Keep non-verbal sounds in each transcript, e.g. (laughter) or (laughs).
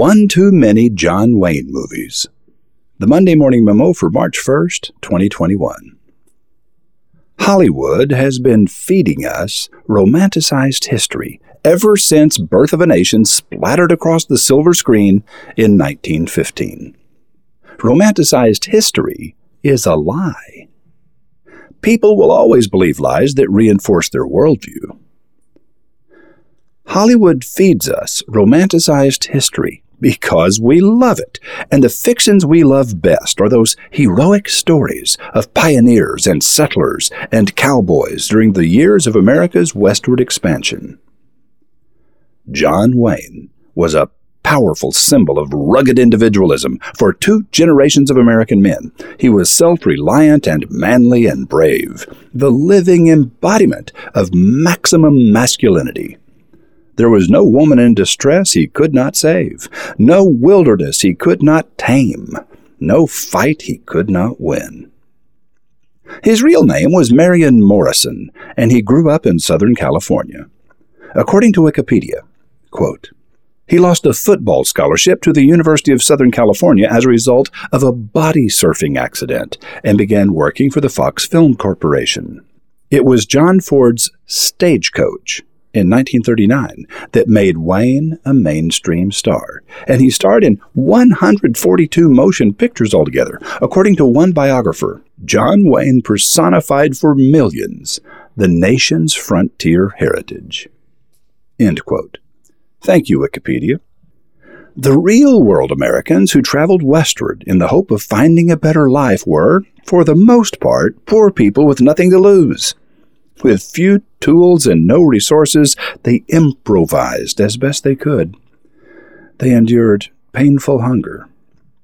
One too many John Wayne movies. The Monday Morning Memo for March 1st, 2021. Hollywood has been feeding us romanticized history ever since Birth of a Nation splattered across the silver screen in 1915. Romanticized history is a lie. People will always believe lies that reinforce their worldview. Hollywood feeds us romanticized history because we love it, and the fictions we love best are those heroic stories of pioneers and settlers and cowboys during the years of America's westward expansion. John Wayne was a powerful symbol of rugged individualism for two generations of American men. He was self reliant and manly and brave, the living embodiment of maximum masculinity. There was no woman in distress he could not save, no wilderness he could not tame, no fight he could not win. His real name was Marion Morrison, and he grew up in Southern California. According to Wikipedia, quote, he lost a football scholarship to the University of Southern California as a result of a body surfing accident and began working for the Fox Film Corporation. It was John Ford's Stagecoach in 1939 that made Wayne a mainstream star, and he starred in 142 motion pictures altogether. According to one biographer, John Wayne personified for millions the nation's frontier heritage. End quote. Thank you, Wikipedia. The real world Americans who traveled westward in the hope of finding a better life were, for the most part, poor people with nothing to lose. With few tools and no resources, they improvised as best they could. They endured painful hunger,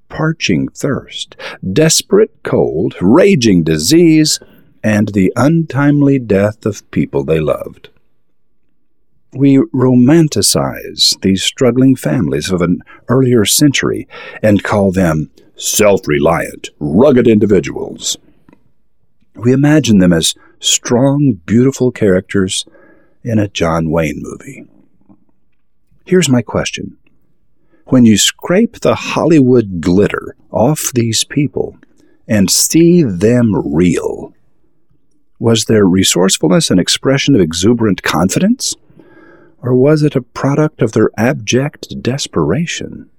parching thirst, desperate cold, raging disease, and the untimely death of people they loved. We romanticize these struggling families of an earlier century and call them self reliant, rugged individuals. We imagine them as strong, beautiful characters in a John Wayne movie. Here's my question. When you scrape the Hollywood glitter off these people and see them real, was their resourcefulness an expression of exuberant confidence? Or was it a product of their abject desperation?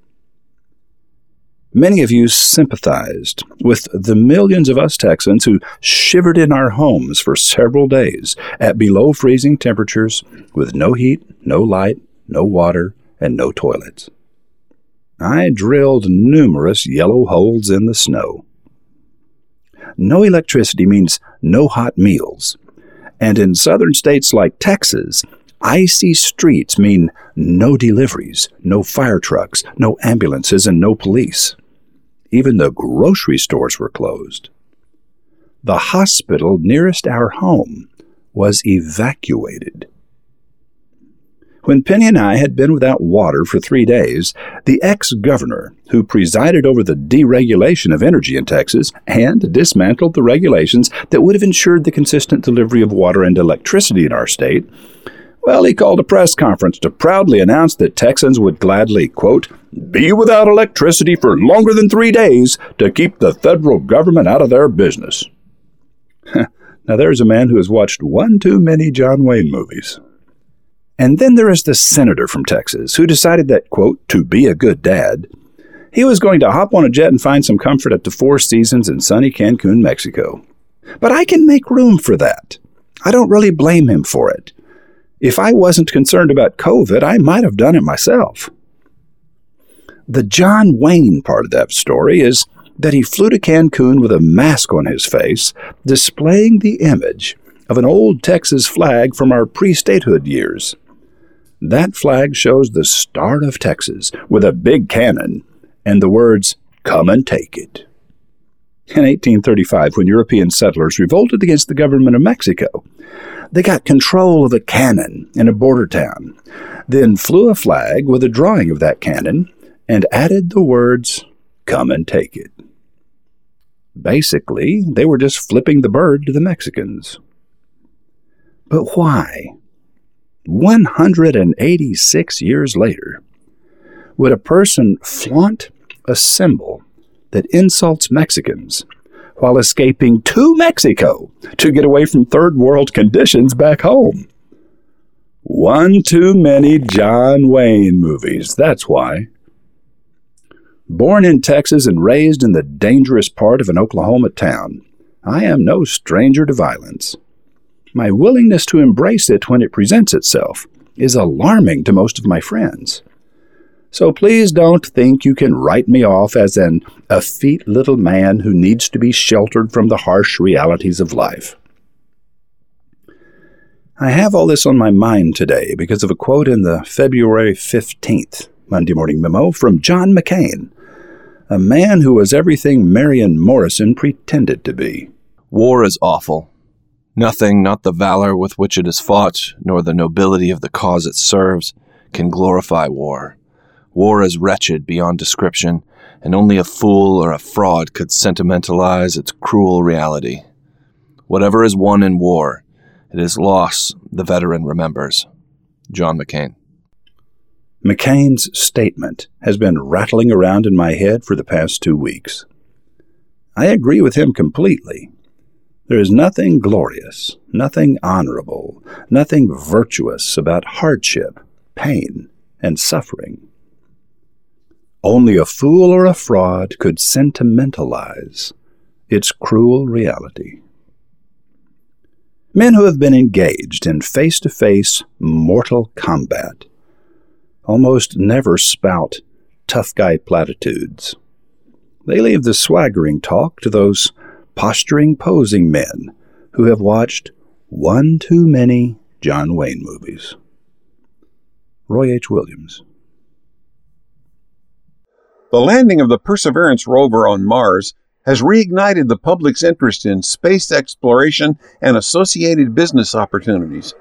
Many of you sympathized with the millions of us Texans who shivered in our homes for several days at below freezing temperatures with no heat, no light, no water, and no toilets. I drilled numerous yellow holes in the snow. No electricity means no hot meals. And in southern states like Texas, icy streets mean no deliveries, no fire trucks, no ambulances, and no police. Even the grocery stores were closed. The hospital nearest our home was evacuated. When Penny and I had been without water for three days, the ex governor, who presided over the deregulation of energy in Texas and dismantled the regulations that would have ensured the consistent delivery of water and electricity in our state, well, he called a press conference to proudly announce that Texans would gladly, quote, be without electricity for longer than three days to keep the federal government out of their business. (laughs) now, there's a man who has watched one too many John Wayne movies. And then there is the senator from Texas who decided that, quote, to be a good dad, he was going to hop on a jet and find some comfort at the Four Seasons in sunny Cancun, Mexico. But I can make room for that. I don't really blame him for it. If I wasn't concerned about COVID, I might have done it myself. The John Wayne part of that story is that he flew to Cancun with a mask on his face, displaying the image of an old Texas flag from our pre statehood years. That flag shows the Star of Texas with a big cannon and the words, Come and take it. In 1835, when European settlers revolted against the government of Mexico, they got control of a cannon in a border town, then flew a flag with a drawing of that cannon and added the words, Come and take it. Basically, they were just flipping the bird to the Mexicans. But why? 186 years later, Would a person flaunt a symbol that insults Mexicans while escaping to Mexico to get away from third world conditions back home? One too many John Wayne movies, that's why. Born in Texas and raised in the dangerous part of an Oklahoma town, I am no stranger to violence. My willingness to embrace it when it presents itself is alarming to most of my friends. So please don't think you can write me off as an effete little man who needs to be sheltered from the harsh realities of life. I have all this on my mind today because of a quote in the February 15th Monday Morning Memo from John McCain, a man who was everything Marion Morrison pretended to be. War is awful. Nothing, not the valor with which it is fought, nor the nobility of the cause it serves, can glorify war. War is wretched beyond description, and only a fool or a fraud could sentimentalize its cruel reality. Whatever is won in war, it is loss the veteran remembers. John McCain. McCain's statement has been rattling around in my head for the past two weeks. I agree with him completely. There is nothing glorious, nothing honorable, nothing virtuous about hardship, pain, and suffering. Only a fool or a fraud could sentimentalize its cruel reality. Men who have been engaged in face to face mortal combat almost never spout tough guy platitudes. They leave the swaggering talk to those posturing, posing men who have watched one too many John Wayne movies. Roy H. Williams. The landing of the Perseverance rover on Mars has reignited the public's interest in space exploration and associated business opportunities.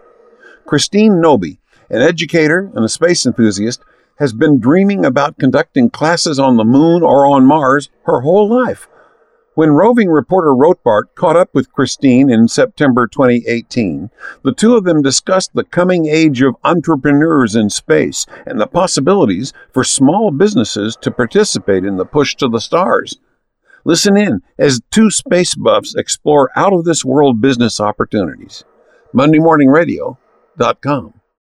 Christine Noby, an educator and a space enthusiast, has been dreaming about conducting classes on the moon or on Mars her whole life. When roving reporter Rotbart caught up with Christine in September 2018, the two of them discussed the coming age of entrepreneurs in space and the possibilities for small businesses to participate in the push to the stars. Listen in as two space buffs explore out of this world business opportunities. MondayMorningRadio.com.